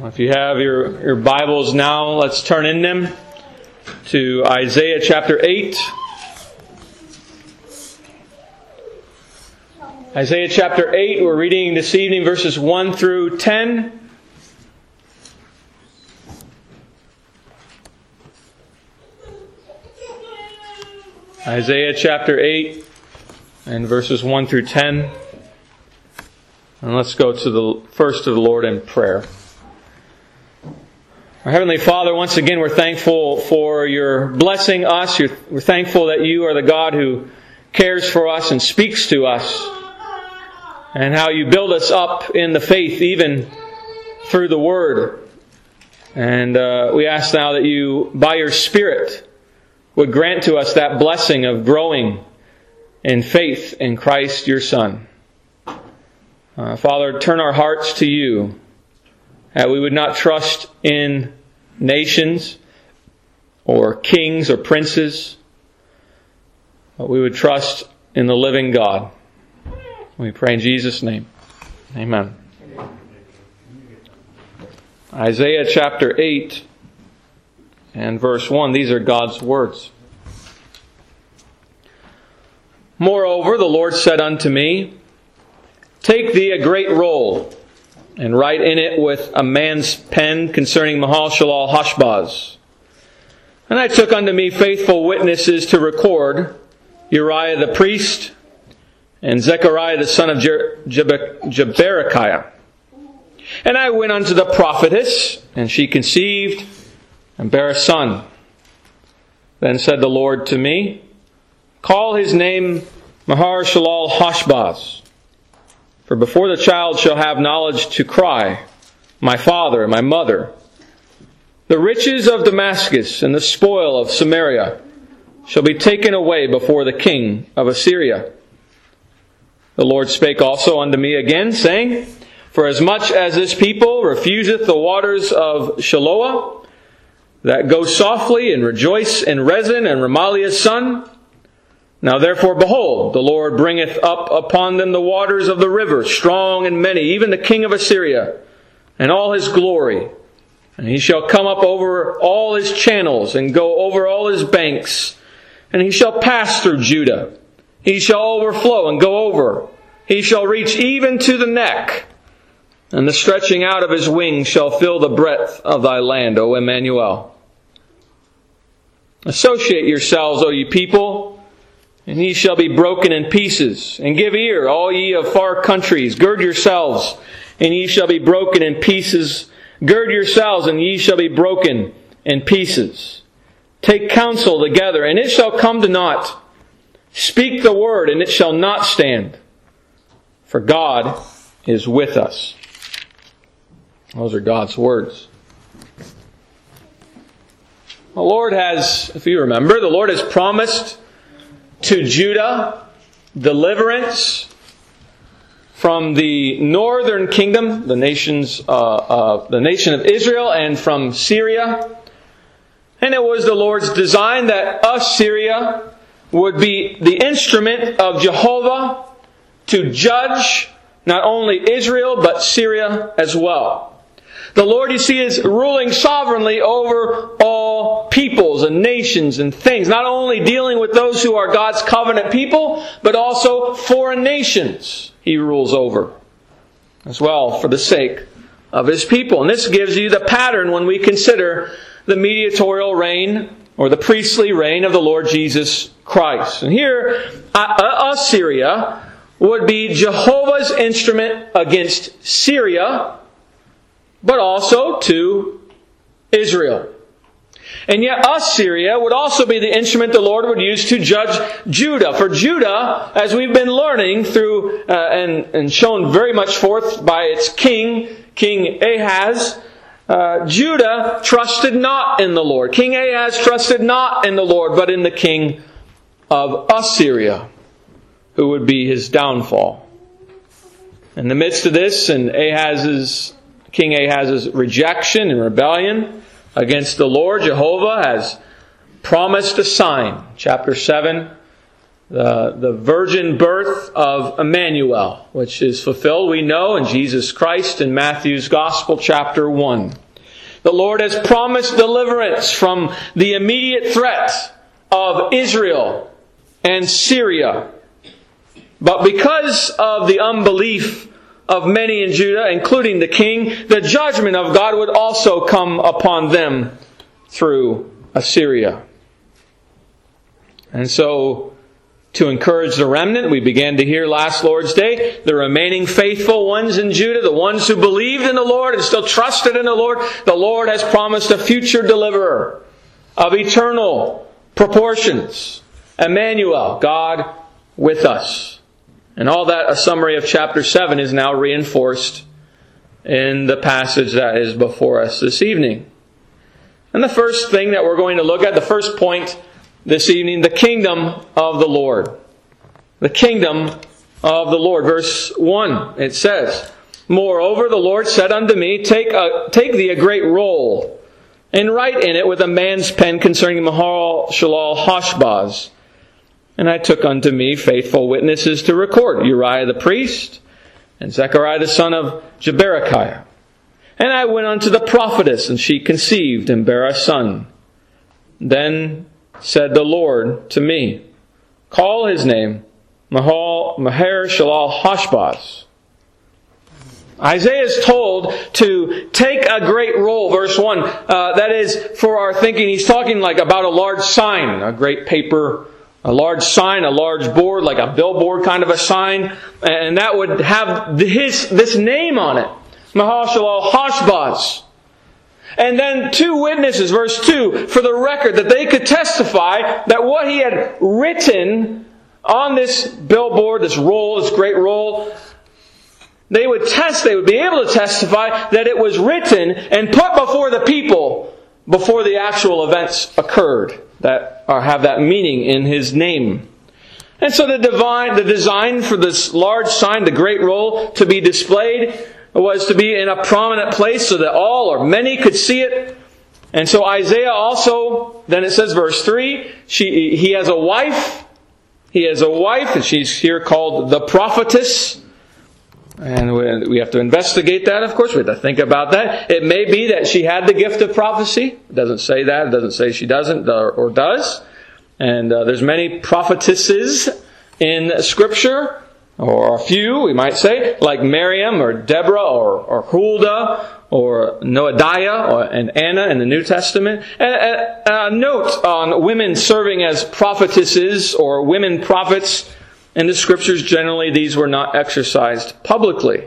If you have your, your Bibles now, let's turn in them to Isaiah chapter 8. Isaiah chapter 8, we're reading this evening verses 1 through 10. Isaiah chapter 8 and verses 1 through 10. And let's go to the first of the Lord in prayer. Our Heavenly Father, once again, we're thankful for your blessing us. we're thankful that you are the God who cares for us and speaks to us, and how you build us up in the faith, even through the Word. And uh, we ask now that you, by your Spirit, would grant to us that blessing of growing in faith in Christ your Son. Uh, Father, turn our hearts to you, that we would not trust in nations or kings or princes, but we would trust in the living God. We pray in Jesus' name. Amen. Isaiah chapter 8 and verse 1. These are God's words. Moreover, the Lord said unto me, Take thee a great roll, and write in it with a man's pen concerning Mahal-shalal Hashbaz. And I took unto me faithful witnesses to record Uriah the priest and Zechariah the son of Jeberechiah. And I went unto the prophetess, and she conceived and bare a son. Then said the Lord to me, Call his name Mahar-shalal Hashbaz. For before the child shall have knowledge to cry, My father, my mother, the riches of Damascus and the spoil of Samaria shall be taken away before the king of Assyria. The Lord spake also unto me again, saying, For as much as this people refuseth the waters of Shiloah, that go softly and rejoice in Rezin and Remaliah's son. Now therefore, behold, the Lord bringeth up upon them the waters of the river, strong and many, even the king of Assyria, and all his glory. And he shall come up over all his channels, and go over all his banks, and he shall pass through Judah. He shall overflow and go over. He shall reach even to the neck and the stretching out of his wings shall fill the breadth of thy land, O Emmanuel. Associate yourselves, O ye people, and ye shall be broken in pieces. And give ear, all ye of far countries. Gird yourselves, and ye shall be broken in pieces. Gird yourselves, and ye shall be broken in pieces. Take counsel together, and it shall come to naught. Speak the word, and it shall not stand. For God is with us. Those are God's words. The Lord has, if you remember, the Lord has promised to Judah deliverance from the northern kingdom, the nations, uh, uh, the nation of Israel, and from Syria. And it was the Lord's design that Assyria would be the instrument of Jehovah to judge not only Israel, but Syria as well. The Lord, you see, is ruling sovereignly over all peoples and nations and things, not only dealing with those who are God's covenant people, but also foreign nations He rules over as well for the sake of His people. And this gives you the pattern when we consider the mediatorial reign or the priestly reign of the Lord Jesus Christ. And here, uh, uh, Assyria would be Jehovah's instrument against Syria but also to Israel. And yet Assyria would also be the instrument the Lord would use to judge Judah. For Judah, as we've been learning through uh, and, and shown very much forth by its king, King Ahaz, uh, Judah trusted not in the Lord. King Ahaz trusted not in the Lord, but in the king of Assyria, who would be his downfall. In the midst of this, and Ahaz's King Ahaz's rejection and rebellion against the Lord, Jehovah has promised a sign. Chapter 7, the, the virgin birth of Emmanuel, which is fulfilled, we know, in Jesus Christ in Matthew's Gospel, chapter 1. The Lord has promised deliverance from the immediate threat of Israel and Syria. But because of the unbelief of many in Judah, including the king, the judgment of God would also come upon them through Assyria. And so, to encourage the remnant, we began to hear last Lord's Day, the remaining faithful ones in Judah, the ones who believed in the Lord and still trusted in the Lord, the Lord has promised a future deliverer of eternal proportions. Emmanuel, God with us. And all that, a summary of chapter 7 is now reinforced in the passage that is before us this evening. And the first thing that we're going to look at, the first point this evening, the kingdom of the Lord. The kingdom of the Lord. Verse 1, it says, Moreover, the Lord said unto me, Take, a, take thee a great roll, and write in it with a man's pen concerning Mahal Shalal Hashbaz. And I took unto me faithful witnesses to record Uriah the priest, and Zechariah the son of Jeberechiah. And I went unto the prophetess, and she conceived and bare a son. Then said the Lord to me, Call his name Mahal Maher Shalal Hashbaz. Isaiah is told to take a great roll, verse 1. Uh, that is, for our thinking, he's talking like about a large sign, a great paper, a large sign, a large board, like a billboard kind of a sign, and that would have his, this name on it. Mahashalal Hashbaz. And then two witnesses, verse 2, for the record, that they could testify that what he had written on this billboard, this roll, this great roll, they would test, they would be able to testify that it was written and put before the people before the actual events occurred that or have that meaning in his name. And so the divine, the design for this large sign, the great roll, to be displayed was to be in a prominent place so that all or many could see it. And so Isaiah also, then it says verse 3, she, he has a wife. He has a wife, and she's here called the prophetess. And we have to investigate that, of course. We have to think about that. It may be that she had the gift of prophecy. It doesn't say that. It doesn't say she doesn't or does. And uh, there's many prophetesses in Scripture, or a few, we might say, like Miriam or Deborah or, or Huldah or Noadiah or, and Anna in the New Testament. A, a, a note on women serving as prophetesses or women prophets in the scriptures, generally, these were not exercised publicly.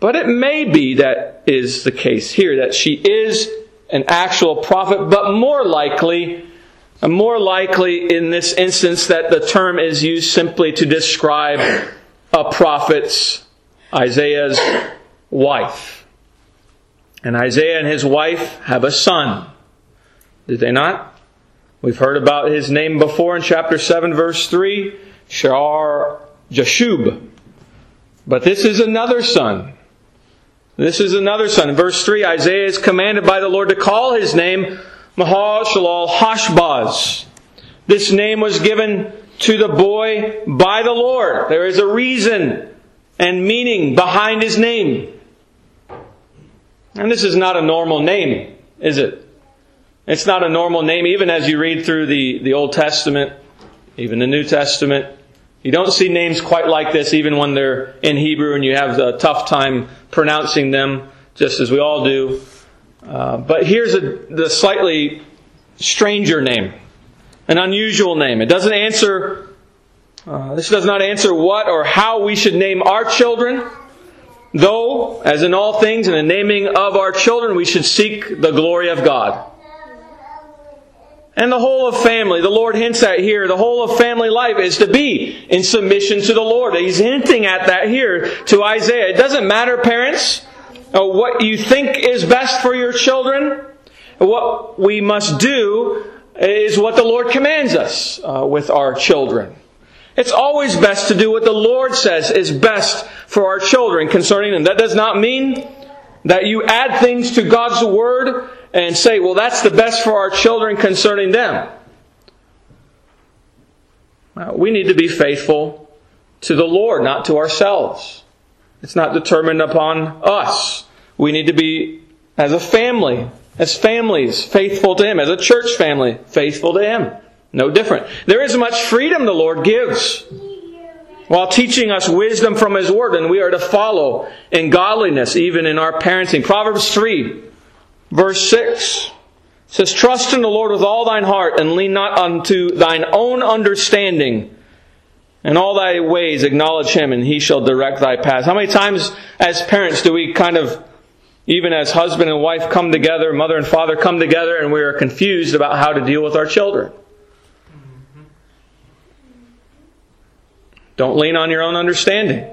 But it may be that is the case here, that she is an actual prophet, but more likely, more likely in this instance that the term is used simply to describe a prophet's, Isaiah's wife. And Isaiah and his wife have a son. Did they not? We've heard about his name before in chapter 7 verse 3. Shar Jashub. But this is another son. This is another son. In verse 3, Isaiah is commanded by the Lord to call his name Mahal Shalal Hashbaz. This name was given to the boy by the Lord. There is a reason and meaning behind his name. And this is not a normal name, is it? It's not a normal name, even as you read through the, the Old Testament, even the New Testament. You don't see names quite like this even when they're in Hebrew and you have a tough time pronouncing them, just as we all do. Uh, but here's a, the slightly stranger name, an unusual name. It doesn't answer, uh, this does not answer what or how we should name our children. Though, as in all things, in the naming of our children, we should seek the glory of God. And the whole of family, the Lord hints at here, the whole of family life is to be in submission to the Lord. He's hinting at that here to Isaiah. It doesn't matter, parents, uh, what you think is best for your children. What we must do is what the Lord commands us uh, with our children. It's always best to do what the Lord says is best for our children concerning them. That does not mean that you add things to God's Word and say, well, that's the best for our children concerning them. Uh, we need to be faithful to the Lord, not to ourselves. It's not determined upon us. We need to be, as a family, as families, faithful to Him. As a church family, faithful to Him. No different. There is much freedom the Lord gives while teaching us wisdom from His Word, and we are to follow in godliness, even in our parenting. Proverbs 3, verse 6 says, Trust in the Lord with all thine heart, and lean not unto thine own understanding. In all thy ways acknowledge Him, and He shall direct thy paths. How many times as parents do we kind of, even as husband and wife come together, mother and father come together, and we are confused about how to deal with our children? Don't lean on your own understanding.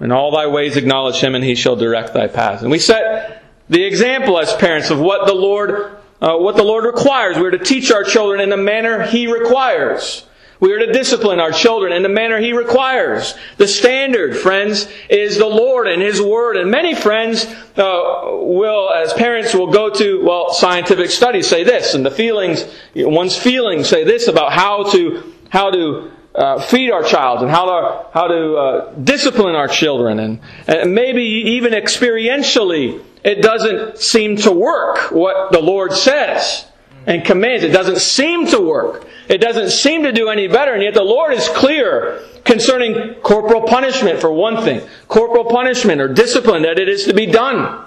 In all thy ways acknowledge him, and he shall direct thy paths. And we set the example as parents of what the Lord, uh, what the Lord requires. We're to teach our children in the manner he requires. We are to discipline our children in the manner He requires. The standard, friends, is the Lord and His Word. And many friends uh, will, as parents, will go to, well, scientific studies say this, and the feelings, one's feelings say this about how to, how to uh, feed our child and how to, how to uh, discipline our children. And, and maybe even experientially, it doesn't seem to work what the Lord says and commands. It doesn't seem to work. It doesn't seem to do any better, and yet the Lord is clear concerning corporal punishment for one thing. Corporal punishment or discipline that it is to be done.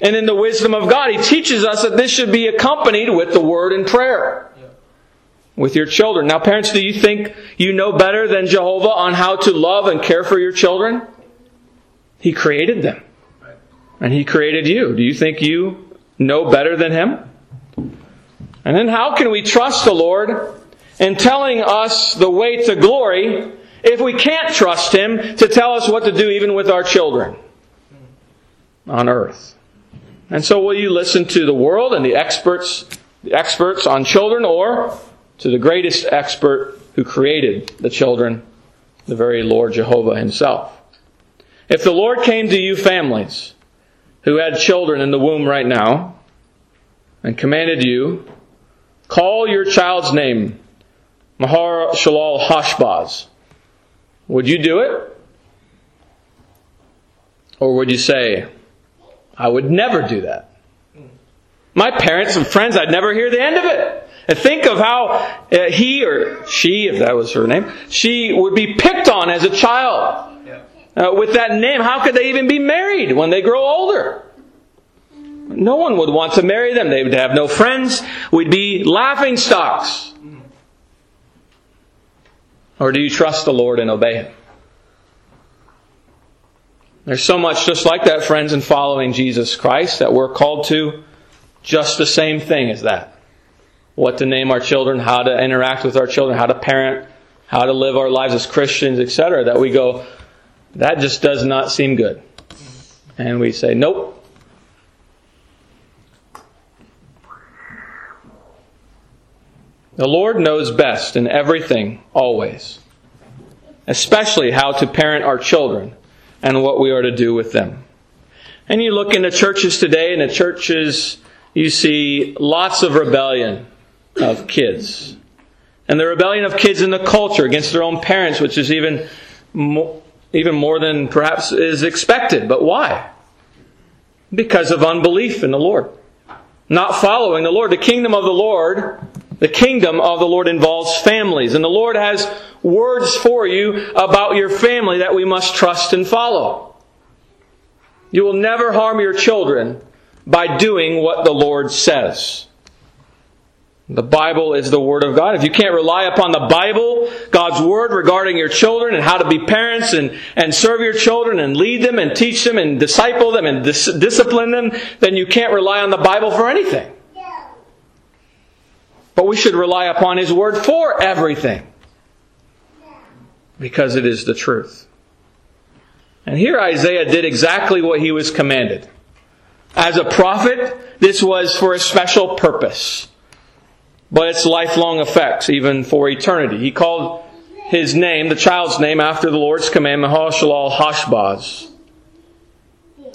And in the wisdom of God, He teaches us that this should be accompanied with the word and prayer with your children. Now, parents, do you think you know better than Jehovah on how to love and care for your children? He created them. And He created you. Do you think you know better than Him? And then how can we trust the Lord in telling us the way to glory if we can't trust Him to tell us what to do even with our children on earth? And so will you listen to the world and the experts, the experts on children or to the greatest expert who created the children, the very Lord Jehovah himself. If the Lord came to you families who had children in the womb right now and commanded you, call your child's name, Mahar Shalal Hashbaz, would you do it? Or would you say, I would never do that? My parents and friends, I'd never hear the end of it. And think of how uh, he or she, if that was her name, she would be picked on as a child. Uh, with that name, how could they even be married when they grow older? No one would want to marry them. They would have no friends. We'd be laughing stocks. Or do you trust the Lord and obey Him? There's so much just like that, friends, in following Jesus Christ that we're called to just the same thing as that what to name our children, how to interact with our children, how to parent, how to live our lives as Christians, etc., that we go, that just does not seem good. And we say, nope. The Lord knows best in everything, always, especially how to parent our children and what we are to do with them. And you look into churches today, and the churches, you see lots of rebellion of kids. And the rebellion of kids in the culture against their own parents, which is even more, even more than perhaps is expected. But why? Because of unbelief in the Lord. Not following the Lord. The kingdom of the Lord, the kingdom of the Lord involves families. And the Lord has words for you about your family that we must trust and follow. You will never harm your children by doing what the Lord says. The Bible is the Word of God. If you can't rely upon the Bible, God's Word regarding your children and how to be parents and, and serve your children and lead them and teach them and disciple them and dis- discipline them, then you can't rely on the Bible for anything. But we should rely upon His Word for everything. Because it is the truth. And here Isaiah did exactly what he was commanded. As a prophet, this was for a special purpose but its lifelong effects, even for eternity. He called his name, the child's name, after the Lord's commandment, Hashalal Hashbaz.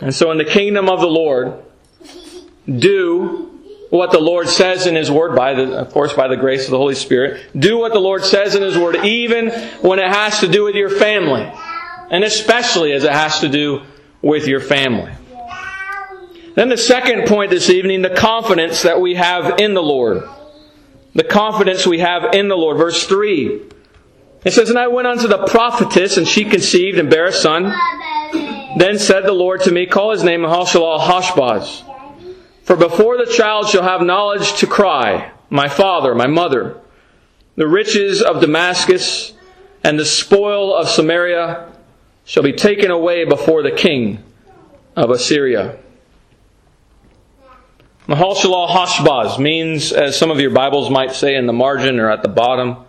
And so in the kingdom of the Lord, do what the Lord says in His Word, by the, of course, by the grace of the Holy Spirit. Do what the Lord says in His Word, even when it has to do with your family. And especially as it has to do with your family. Then the second point this evening, the confidence that we have in the Lord. The confidence we have in the Lord. Verse 3. It says, And I went unto the prophetess, and she conceived and bare a son. Then said the Lord to me, Call his name Mahalalel Hashbaz. For before the child shall have knowledge to cry, My father, my mother, the riches of Damascus and the spoil of Samaria shall be taken away before the king of Assyria. Mahalalel Hashbaz means, as some of your Bibles might say in the margin or at the bottom,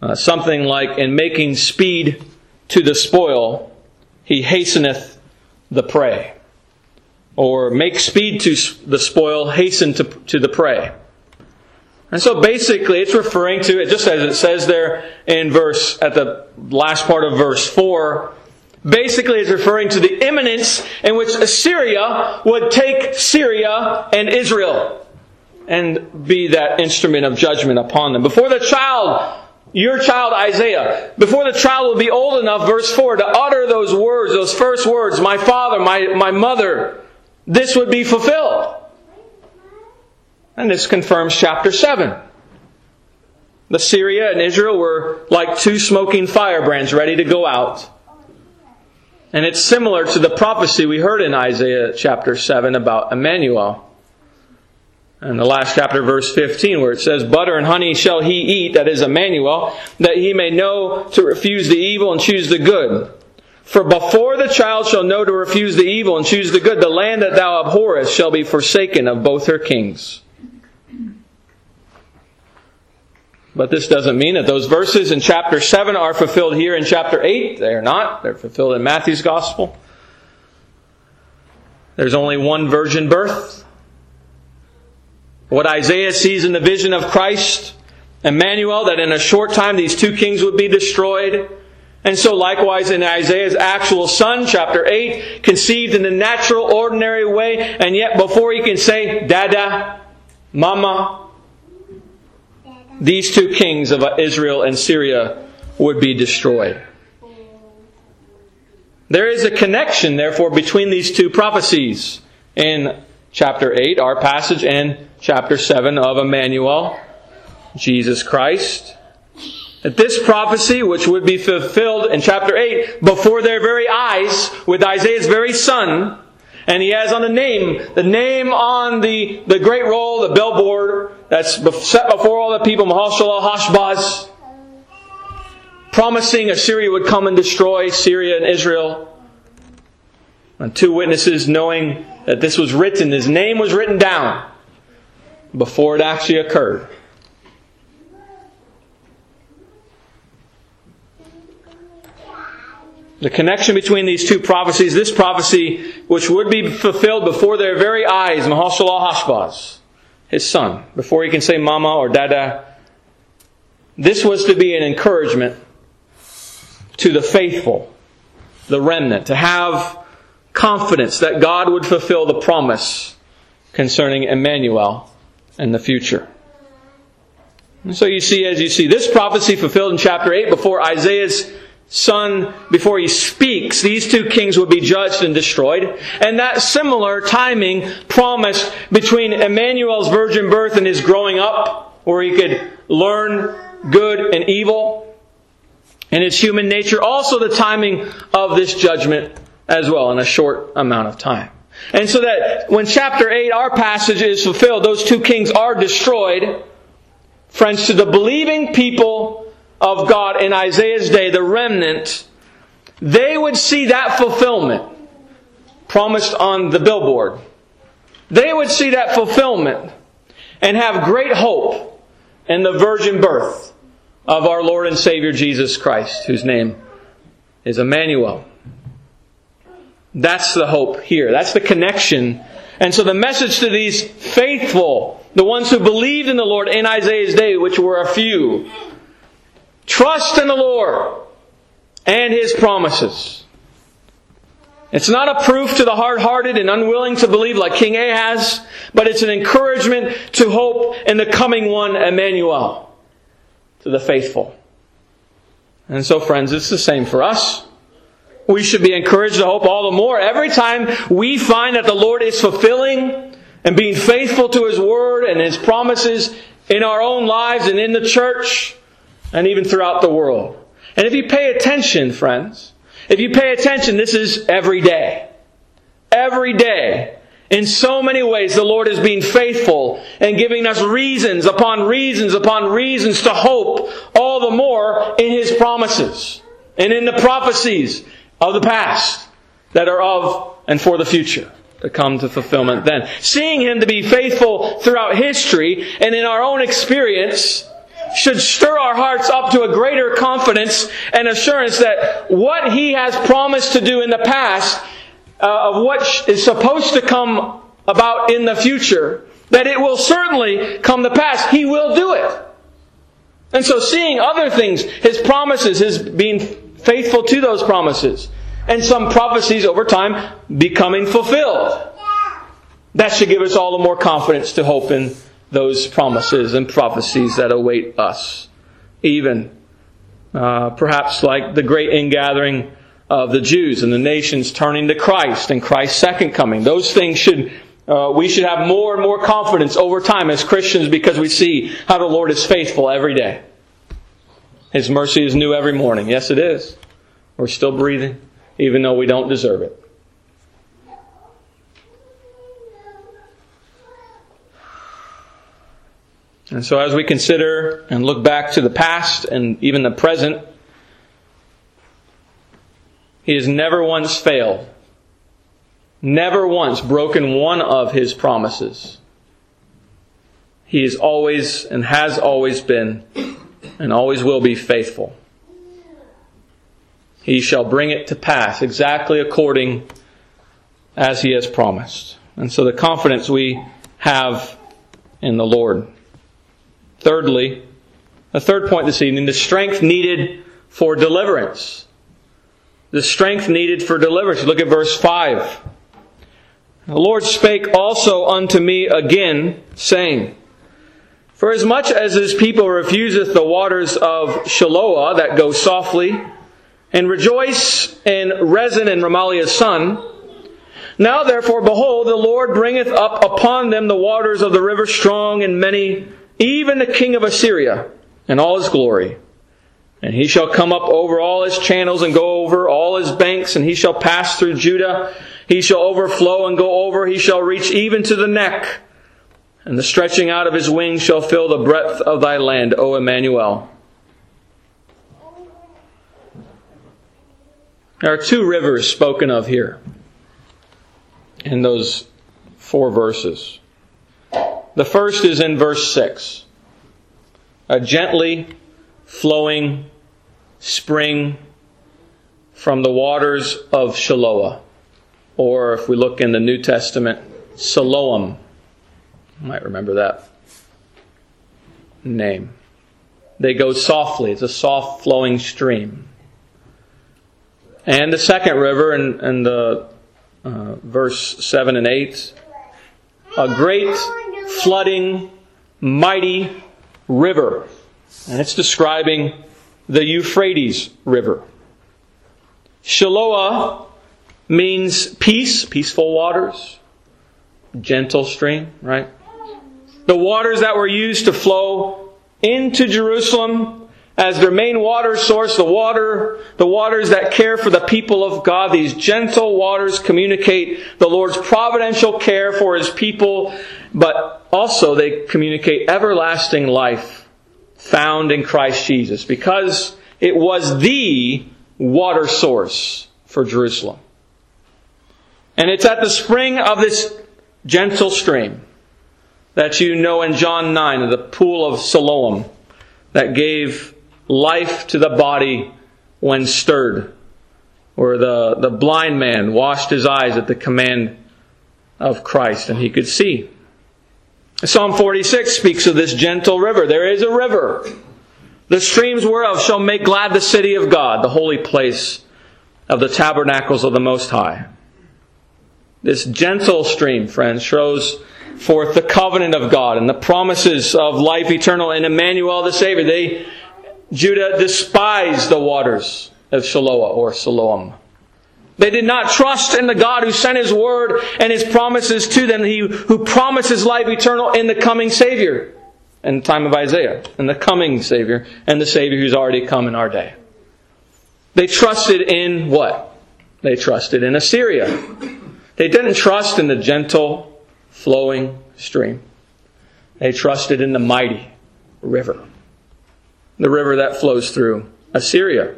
uh, something like, in making speed to the spoil, he hasteneth the prey. Or make speed to the spoil, hasten to, to the prey. And so basically it's referring to, it just as it says there in verse, at the last part of verse 4, basically it's referring to the imminence in which Assyria would take Syria and Israel and be that instrument of judgment upon them. Before the child your child Isaiah, before the child will be old enough, verse 4, to utter those words, those first words, my father, my, my mother, this would be fulfilled. And this confirms chapter 7. The Syria and Israel were like two smoking firebrands ready to go out. And it's similar to the prophecy we heard in Isaiah chapter 7 about Emmanuel. And the last chapter, verse 15, where it says, Butter and honey shall he eat, that is Emmanuel, that he may know to refuse the evil and choose the good. For before the child shall know to refuse the evil and choose the good, the land that thou abhorrest shall be forsaken of both her kings. But this doesn't mean that those verses in chapter 7 are fulfilled here in chapter 8. They are not. They're fulfilled in Matthew's gospel. There's only one virgin birth. What Isaiah sees in the vision of Christ, Emmanuel, that in a short time these two kings would be destroyed. And so likewise in Isaiah's actual son, chapter 8, conceived in the natural, ordinary way, and yet before he can say, Dada, Mama, these two kings of Israel and Syria would be destroyed. There is a connection, therefore, between these two prophecies in chapter 8, our passage, and chapter 7 of Emmanuel, Jesus Christ. That this prophecy, which would be fulfilled in chapter 8 before their very eyes with Isaiah's very son, and he has on the name, the name on the, the great roll, the billboard that's set before all the people, Mahalalel Hashbaz, promising Assyria would come and destroy Syria and Israel. And two witnesses knowing that this was written, his name was written down before it actually occurred. The connection between these two prophecies, this prophecy, which would be fulfilled before their very eyes, Mahalalel Hashbaz, his son, before he can say mama or dada, this was to be an encouragement to the faithful, the remnant, to have confidence that God would fulfill the promise concerning Emmanuel in the future. And so you see, as you see this prophecy fulfilled in chapter 8 before Isaiah's son, before he speaks, these two kings would be judged and destroyed. And that similar timing promised between Emmanuel's virgin birth and his growing up, where he could learn good and evil and his human nature. Also the timing of this judgment as well in a short amount of time. And so that when chapter 8, our passage is fulfilled, those two kings are destroyed. Friends, to the believing people of God in Isaiah's day, the remnant, they would see that fulfillment promised on the billboard. They would see that fulfillment and have great hope in the virgin birth of our Lord and Savior Jesus Christ, whose name is Emmanuel. That's the hope here. That's the connection. And so the message to these faithful, the ones who believed in the Lord in Isaiah's day, which were a few, trust in the Lord and His promises. It's not a proof to the hard-hearted and unwilling to believe like King Ahaz, but it's an encouragement to hope in the coming one, Emmanuel, to the faithful. And so friends, it's the same for us. We should be encouraged to hope all the more every time we find that the Lord is fulfilling and being faithful to His Word and His promises in our own lives and in the church and even throughout the world. And if you pay attention, friends, if you pay attention, this is every day. Every day. In so many ways, the Lord is being faithful and giving us reasons upon reasons upon reasons to hope all the more in His promises and in the prophecies of the past that are of and for the future to come to fulfillment then. Seeing Him to be faithful throughout history and in our own experience should stir our hearts up to a greater confidence and assurance that what He has promised to do in the past, uh, of what is supposed to come about in the future, that it will certainly come to pass. He will do it. And so seeing other things, His promises, His being faithful to those promises, and some prophecies over time becoming fulfilled. That should give us all the more confidence to hope in those promises and prophecies that await us. Even uh, perhaps like the great ingathering of the Jews and the nations turning to Christ and Christ's second coming. Those things should uh, we should have more and more confidence over time as Christians because we see how the Lord is faithful every day. His mercy is new every morning. Yes, it is. We're still breathing, even though we don't deserve it. And so, as we consider and look back to the past and even the present, He has never once failed, never once broken one of His promises. He is always and has always been and always will be faithful. He shall bring it to pass exactly according as He has promised. And so, the confidence we have in the Lord. Thirdly, a third point this evening, the strength needed for deliverance. The strength needed for deliverance. Look at verse 5. The Lord spake also unto me again, saying, For as much as his people refuseth the waters of Shiloah that go softly, and rejoice in Rezin and Remaliah's son, now therefore, behold, the Lord bringeth up upon them the waters of the river strong and many even the king of Assyria and all his glory. And he shall come up over all his channels and go over all his banks, and he shall pass through Judah. He shall overflow and go over. He shall reach even to the neck. And the stretching out of his wings shall fill the breadth of thy land, O Emmanuel. There are two rivers spoken of here in those four verses. The first is in verse 6. A gently flowing spring from the waters of Shiloah. Or if we look in the New Testament, Siloam. You might remember that name. They go softly. It's a soft flowing stream. And the second river in, in the uh, verse 7 and 8, a great flooding, mighty river. And it's describing the Euphrates River. Shiloah means peace, peaceful waters, gentle stream, right? The waters that were used to flow into Jerusalem as their main water source, the water, the waters that care for the people of God, these gentle waters communicate the Lord's providential care for His people, but also they communicate everlasting life found in Christ Jesus because it was the water source for Jerusalem. And it's at the spring of this gentle stream that you know in John 9, the pool of Siloam, that gave life to the body when stirred. Or the, the blind man washed his eyes at the command of Christ and he could see. Psalm 46 speaks of this gentle river. There is a river. The streams whereof shall make glad the city of God, the holy place of the tabernacles of the Most High. This gentle stream, friends, shows forth the covenant of God and the promises of life eternal and Emmanuel the Savior. They, Judah despised the waters of Shiloah or Siloam. They did not trust in the God who sent His word and His promises to them, He who promises life eternal in the coming Savior in the time of Isaiah, and the coming Savior, and the Savior who's already come in our day. They trusted in what? They trusted in Assyria. They didn't trust in the gentle, flowing stream. They trusted in the mighty river. The river that flows through Assyria.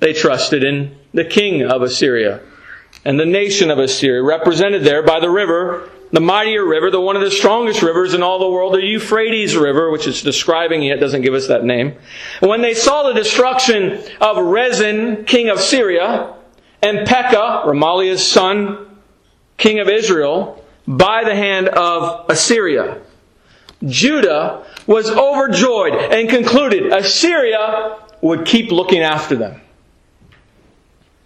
They trusted in the king of Assyria and the nation of Assyria, represented there by the river the mightier river, the one of the strongest rivers in all the world, the Euphrates River, which it's describing yet doesn't give us that name. When they saw the destruction of Rezin, king of Syria, and Pekah, Remaliah's son, king of Israel, by the hand of Assyria, Judah was overjoyed and concluded Assyria would keep looking after them.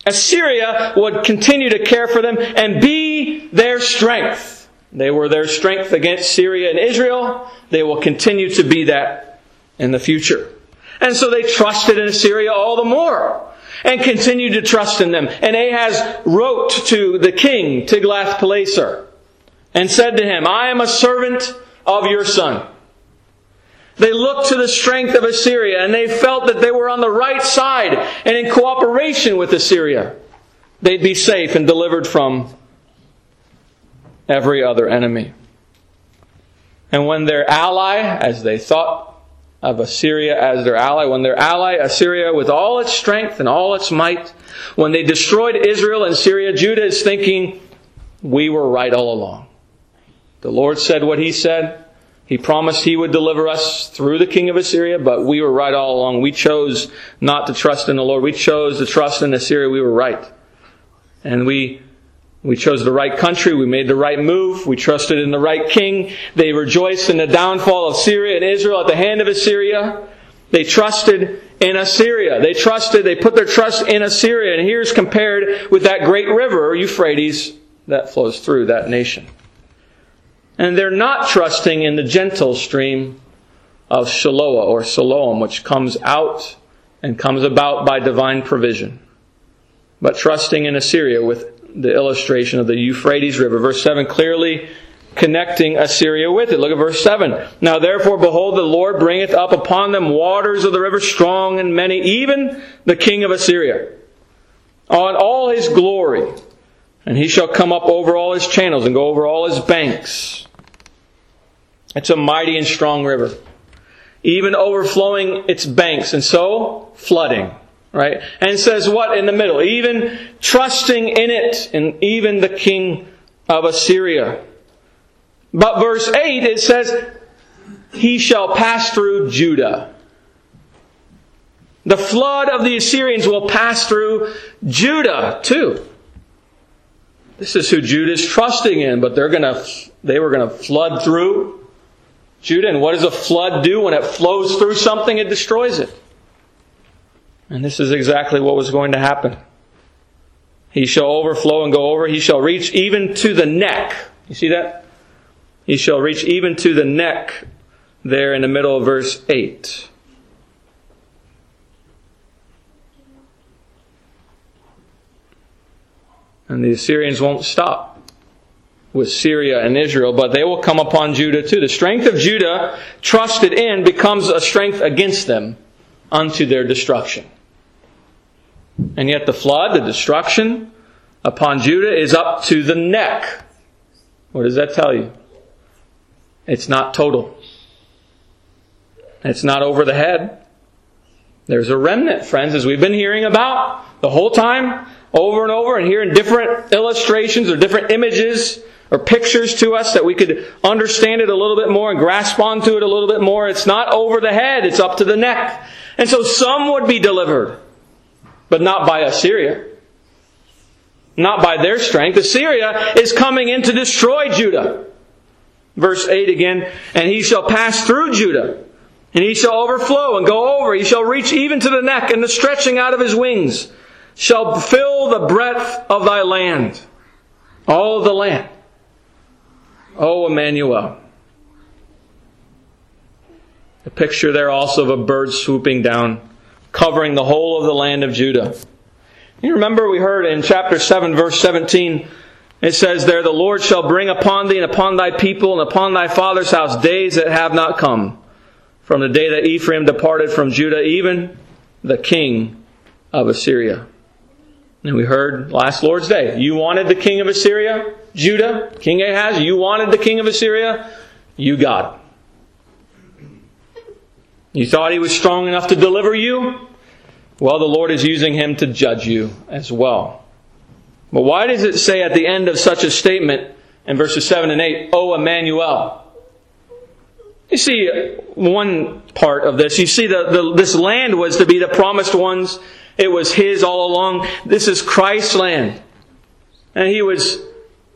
Assyria would continue to care for them and be their strength. They were their strength against Syria and Israel. They will continue to be that in the future. And so they trusted in Assyria all the more and continued to trust in them. And Ahaz wrote to the king, Tiglath-Pileser, and said to him, I am a servant of your son. They looked to the strength of Assyria and they felt that they were on the right side and in cooperation with Assyria. They'd be safe and delivered from every other enemy. And when their ally, as they thought of Assyria as their ally, when their ally Assyria with all its strength and all its might, when they destroyed Israel and Syria, Judah is thinking, we were right all along. The Lord said what He said. He promised He would deliver us through the king of Assyria, but we were right all along. We chose not to trust in the Lord. We chose to trust in Assyria. We were right. And we we chose the right country. We made the right move. We trusted in the right king. They rejoiced in the downfall of Syria and Israel at the hand of Assyria. They trusted in Assyria. They trusted, they put their trust in Assyria. And here's compared with that great river, Euphrates, that flows through that nation. And they're not trusting in the gentle stream of Shiloah or Siloam, which comes out and comes about by divine provision, but trusting in Assyria with the illustration of the Euphrates River. Verse 7 clearly connecting Assyria with it. Look at verse 7. Now therefore, behold, the Lord bringeth up upon them waters of the river strong and many, even the king of Assyria, on all his glory. And he shall come up over all his channels and go over all his banks. It's a mighty and strong river, even overflowing its banks, and so flooding. Right? And says what in the middle? Even trusting in it, and even the king of Assyria. But verse 8, it says, He shall pass through Judah. The flood of the Assyrians will pass through Judah too. This is who Judah is trusting in, but they're gonna, they were going to flood through Judah. And what does a flood do? When it flows through something, it destroys it. And this is exactly what was going to happen. He shall overflow and go over. He shall reach even to the neck. You see that? He shall reach even to the neck there in the middle of verse 8. And the Assyrians won't stop with Syria and Israel, but they will come upon Judah too. The strength of Judah, trusted in, becomes a strength against them unto their destruction. And yet the flood, the destruction upon Judah is up to the neck. What does that tell you? It's not total. It's not over the head. There's a remnant, friends, as we've been hearing about the whole time, over and over, and hearing different illustrations or different images or pictures to us that we could understand it a little bit more and grasp onto it a little bit more. It's not over the head, it's up to the neck. And so some would be delivered but not by Assyria. Not by their strength. Assyria is coming in to destroy Judah. Verse 8 again, and he shall pass through Judah, and he shall overflow and go over. He shall reach even to the neck, and the stretching out of his wings shall fill the breadth of thy land. All the land. Oh, Emmanuel. A picture there also of a bird swooping down, covering the whole of the land of Judah. You remember we heard in chapter 7, verse 17, it says there, The Lord shall bring upon thee and upon thy people and upon thy father's house days that have not come, from the day that Ephraim departed from Judah, even the king of Assyria. And we heard last Lord's Day, you wanted the king of Assyria, Judah, King Ahaz, you wanted the king of Assyria, you got him. You thought he was strong enough to deliver you? Well, the Lord is using him to judge you as well. But why does it say at the end of such a statement in verses 7 and 8, O Emmanuel? You see one part of this. You see, the, the, this land was to be the promised ones. It was His all along. This is Christ's land. And He was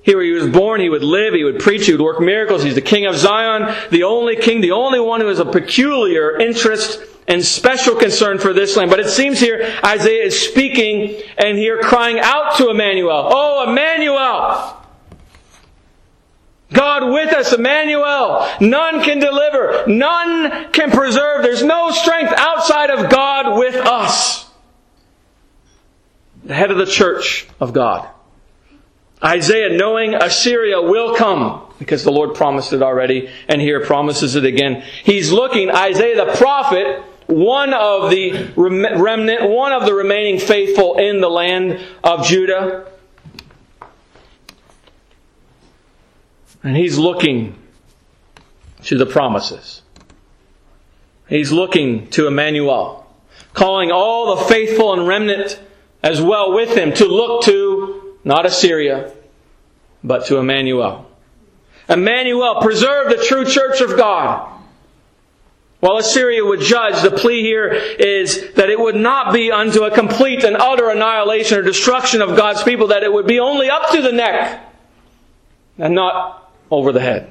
here he was born, he would live, he would preach, he would work miracles. He's the king of Zion, the only king, the only one who has a peculiar interest and special concern for this land. But it seems here Isaiah is speaking and here crying out to Emmanuel. Oh, Emmanuel! God with us, Emmanuel. None can deliver. None can preserve. There's no strength outside of God with us. The head of the church of God. Isaiah knowing Assyria will come because the Lord promised it already and here promises it again. He's looking, Isaiah the prophet, one of the remnant, one of the remaining faithful in the land of Judah. And he's looking to the promises. He's looking to Emmanuel, calling all the faithful and remnant as well with him to look to not Assyria, but to Emmanuel. Emmanuel, preserve the true church of God. While Assyria would judge, the plea here is that it would not be unto a complete and utter annihilation or destruction of God's people, that it would be only up to the neck and not over the head.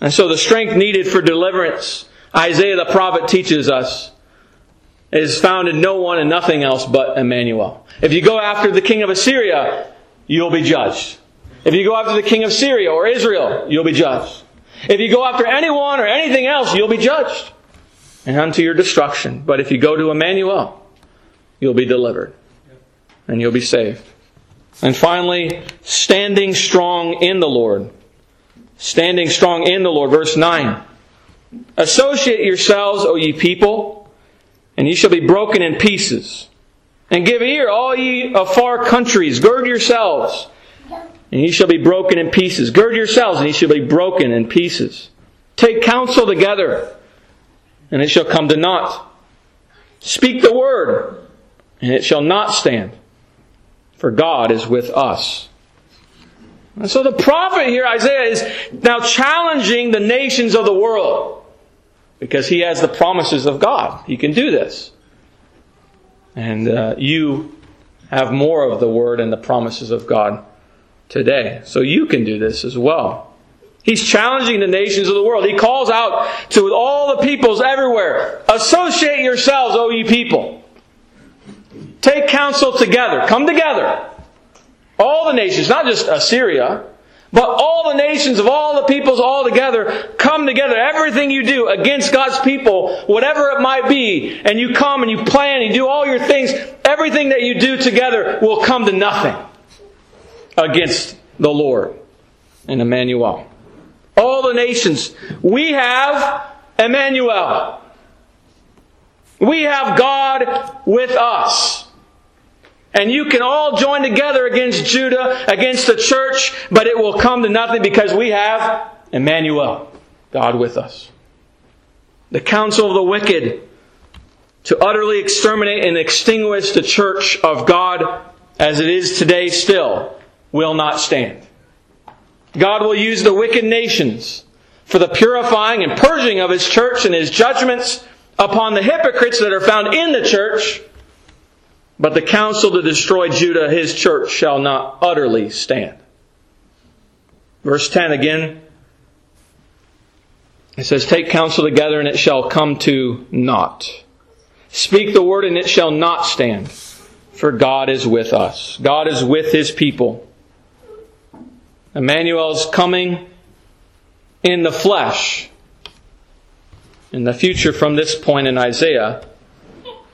And so the strength needed for deliverance, Isaiah the prophet teaches us, is found in no one and nothing else but Emmanuel. If you go after the king of Assyria, you'll be judged. If you go after the king of Syria or Israel, you'll be judged. If you go after anyone or anything else, you'll be judged and unto your destruction. But if you go to Emmanuel, you'll be delivered and you'll be saved. And finally, standing strong in the Lord. Standing strong in the Lord. Verse 9. Associate yourselves, O ye people, and ye shall be broken in pieces. And give ear, all ye of far countries, gird yourselves, and ye shall be broken in pieces. Gird yourselves, and ye shall be broken in pieces. Take counsel together, and it shall come to naught. Speak the word, and it shall not stand. For God is with us. And so the prophet here, Isaiah, is now challenging the nations of the world. Because he has the promises of God. He can do this. And uh, you have more of the word and the promises of God today. So you can do this as well. He's challenging the nations of the world. He calls out to all the peoples everywhere Associate yourselves, O ye people. Take counsel together. Come together. All the nations, not just Assyria, but all the nations of all the peoples all together come together. Everything you do against God's people, whatever it might be, and you come and you plan and you do all your things, everything that you do together will come to nothing against the Lord and Emmanuel. All the nations. We have Emmanuel. We have God with us. And you can all join together against Judah, against the church, but it will come to nothing because we have Emmanuel, God with us. The counsel of the wicked to utterly exterminate and extinguish the church of God as it is today still will not stand. God will use the wicked nations for the purifying and purging of His church and His judgments upon the hypocrites that are found in the church but the counsel to destroy Judah, his church, shall not utterly stand. Verse 10 again. It says, Take counsel together and it shall come to naught. Speak the word and it shall not stand. For God is with us. God is with his people. Emmanuel's coming in the flesh. In the future from this point in Isaiah,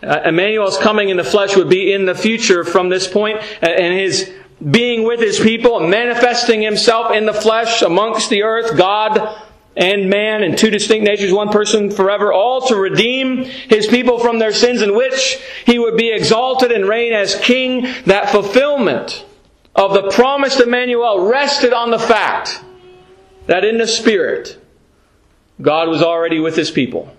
uh, Emmanuel's coming in the flesh would be in the future from this point, and his being with his people, manifesting himself in the flesh amongst the earth, God and man in two distinct natures, one person forever, all to redeem his people from their sins, in which he would be exalted and reign as king. That fulfillment of the promised Emmanuel rested on the fact that in the Spirit, God was already with his people.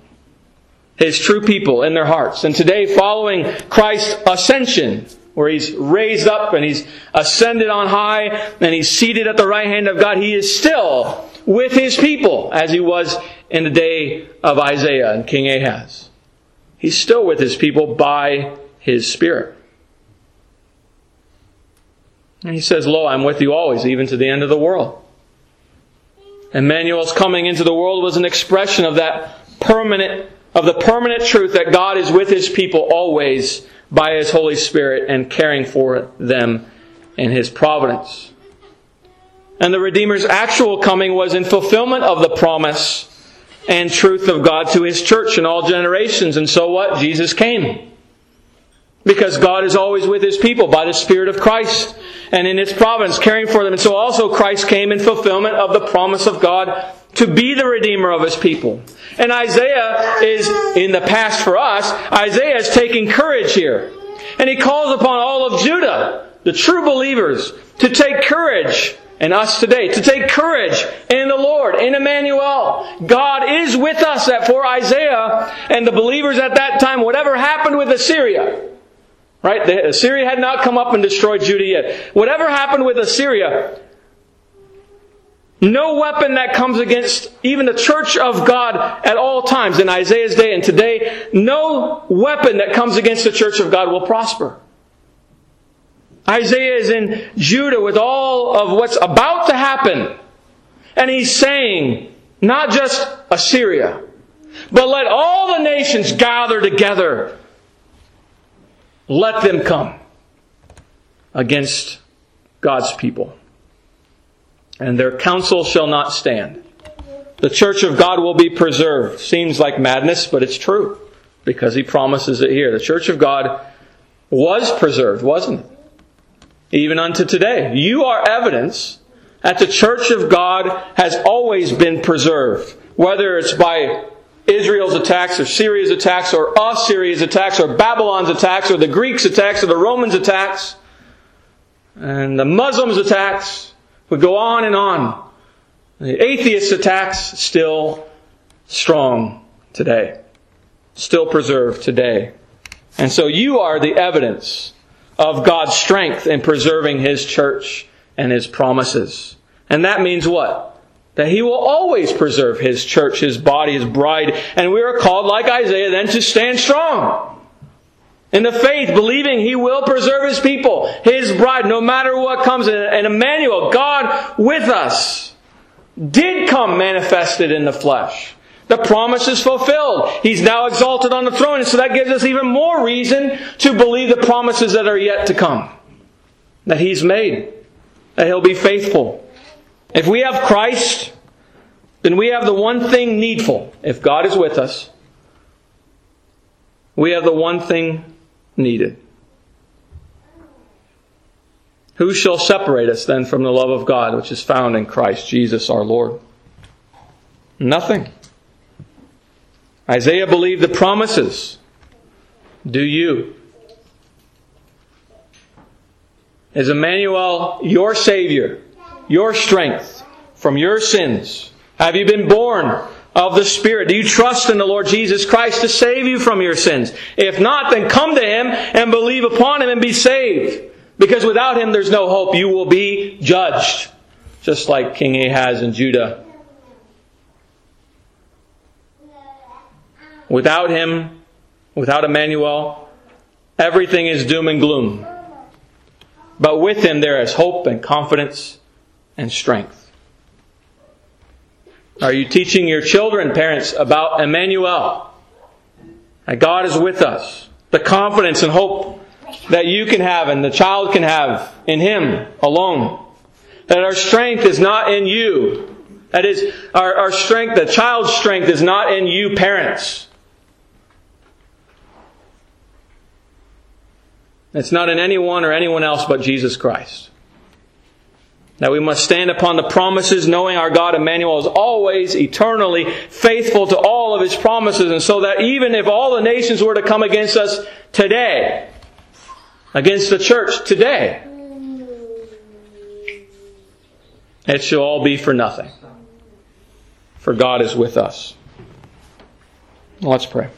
His true people in their hearts. And today, following Christ's ascension, where he's raised up and he's ascended on high and he's seated at the right hand of God, he is still with his people as he was in the day of Isaiah and King Ahaz. He's still with his people by his Spirit. And he says, Lo, I'm with you always, even to the end of the world. Emmanuel's coming into the world was an expression of that permanent, of the permanent truth that God is with his people always by his Holy Spirit and caring for them in his providence. And the Redeemer's actual coming was in fulfillment of the promise and truth of God to His church in all generations. And so what? Jesus came. Because God is always with His people by the Spirit of Christ and in His providence, caring for them. And so also Christ came in fulfillment of the promise of God to be the Redeemer of His people. And Isaiah is, in the past for us, Isaiah is taking courage here. And he calls upon all of Judah, the true believers, to take courage and us today to take courage in the Lord, in Emmanuel. God is with us that for Isaiah and the believers at that time, whatever happened with Assyria, right? Assyria had not come up and destroyed Judah yet. Whatever happened with Assyria, no weapon that comes against even the church of God at all times in Isaiah's day and today, no weapon that comes against the church of God will prosper. Isaiah is in Judah with all of what's about to happen. And he's saying, not just Assyria, but let all the nations gather together. Let them come against God's people. And their counsel shall not stand. The church of God will be preserved. Seems like madness, but it's true because he promises it here. The church of God was preserved, wasn't it? even unto today. You are evidence that the church of God has always been preserved, whether it's by Israel's attacks or Syria's attacks or Assyria's attacks or Babylon's attacks or the Greeks' attacks or the Romans' attacks and the Muslims' attacks. We go on and on. The atheist attacks still strong today, still preserved today. And so you are the evidence of God's strength in preserving His church and His promises. And that means what? That He will always preserve His church, His body, His bride. And we are called, like Isaiah, then to stand strong. In the faith, believing He will preserve His people, His bride, no matter what comes. And Emmanuel, God with us, did come manifested in the flesh. The promise is fulfilled. He's now exalted on the throne, and so that gives us even more reason to believe the promises that are yet to come. That He's made. That He'll be faithful. If we have Christ, then we have the one thing needful. If God is with us, we have the one thing needed. Who shall separate us then from the love of God which is found in Christ Jesus our Lord? Nothing. Isaiah believed the promises. Do you? Is Emmanuel your Savior, your strength from your sins? Have you been born of the Spirit? Do you trust in the Lord Jesus Christ to save you from your sins? If not, then come to Him and believe upon Him and be saved. Because without Him, there's no hope. You will be judged. Just like King Ahaz in Judah Without him, without Emmanuel, everything is doom and gloom. But with him there is hope and confidence and strength. Are you teaching your children, parents, about Emmanuel? That God is with us. The confidence and hope that you can have and the child can have in Him alone. That our strength is not in you. That is, our, our strength, the child's strength is not in you, parents. It's not in anyone or anyone else but Jesus Christ. That we must stand upon the promises, knowing our God Emmanuel is always eternally faithful to all of His promises, and so that even if all the nations were to come against us today, against the church today, it shall all be for nothing. For God is with us. Let's pray.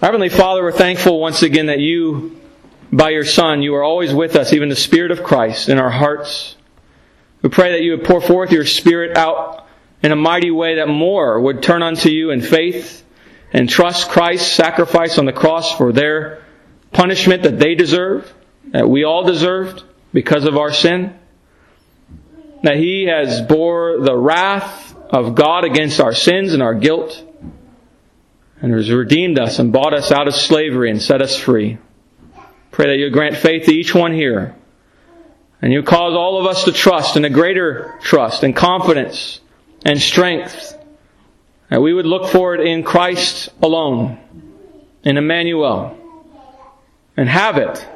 Heavenly Father, we're thankful once again that you by your Son, you are always with us, even the Spirit of Christ in our hearts. We pray that you would pour forth your Spirit out in a mighty way that more would turn unto you in faith and trust Christ's sacrifice on the cross for their punishment that they deserve, that we all deserved because of our sin. That He has bore the wrath of God against our sins and our guilt and has redeemed us and bought us out of slavery and set us free. Pray that you grant faith to each one here. And you cause all of us to trust in a greater trust and confidence and strength. That we would look forward in Christ alone, in Emmanuel, and have it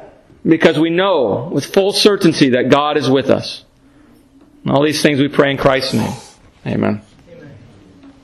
because we know with full certainty that God is with us. And all these things we pray in Christ's name. Amen.